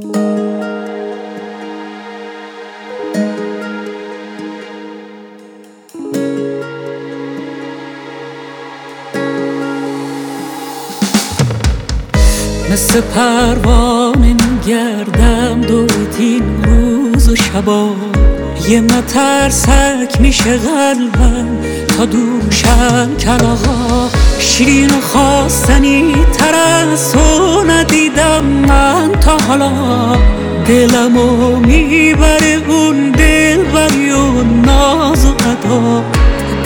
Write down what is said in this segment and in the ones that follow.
مثل پروانه میگردم دورت این روز و شبا. یه مترسک میشه قلبم تا دوشم کلاغا. شیرین و خواستنی تر از تو ندیدم من. حالا دلمو می‌بره اون دل و ناز و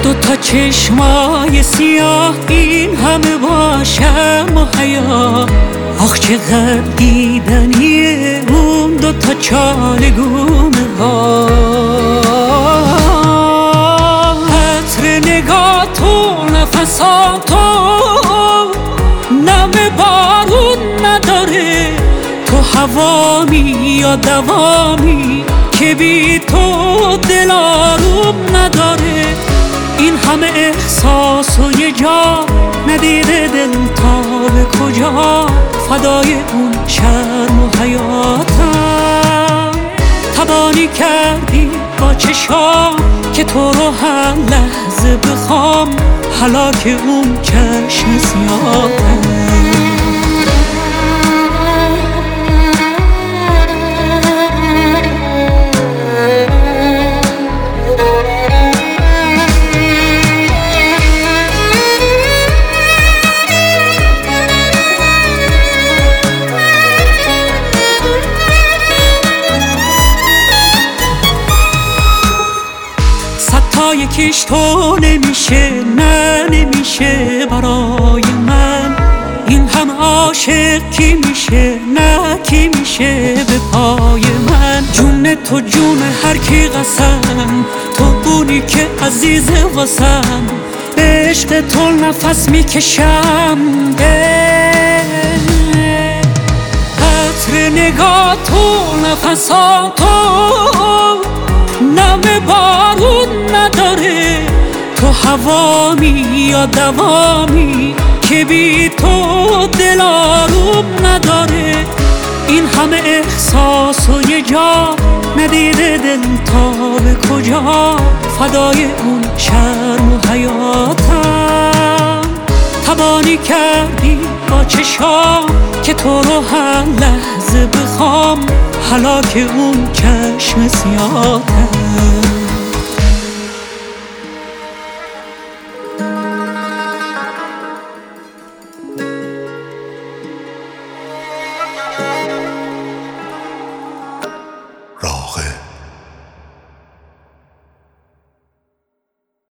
دو تا چشمای سیاه این همه باشم و حیا. آخ چقدر دیدنیه اون دو تا چالگونه ها. عطر نگاه تو نفسا تو تو هوامی یا دوامی که بی تو دل آروم نداره. این همه احساس و یه جا ندیده دل تا به کجا. فدای اون شرم و حیاتم. تبانی کردی با چشام که تو رو هر لحظه بخوام. که اون چشم سیاهم یکیش تو نمیشه نه نمیشه برای من. این هم عاشق کی میشه نه کی میشه به پای من. جون تو جون هر کی قسم تو بونی که عزیز واسم. به عشق تو نفس می‌کشم عطر نگاه تو نفسا تو نم بارون تو هوامی یا دوامی که بی تو دل آروم نداره. این همه احساس و یه جا ندیده دل تا به کجا. فدای اون شرم و حیاتم. تبانی کردی با چشام که تو رو هر لحظه بخوام. حالا که اون چشم سیاهه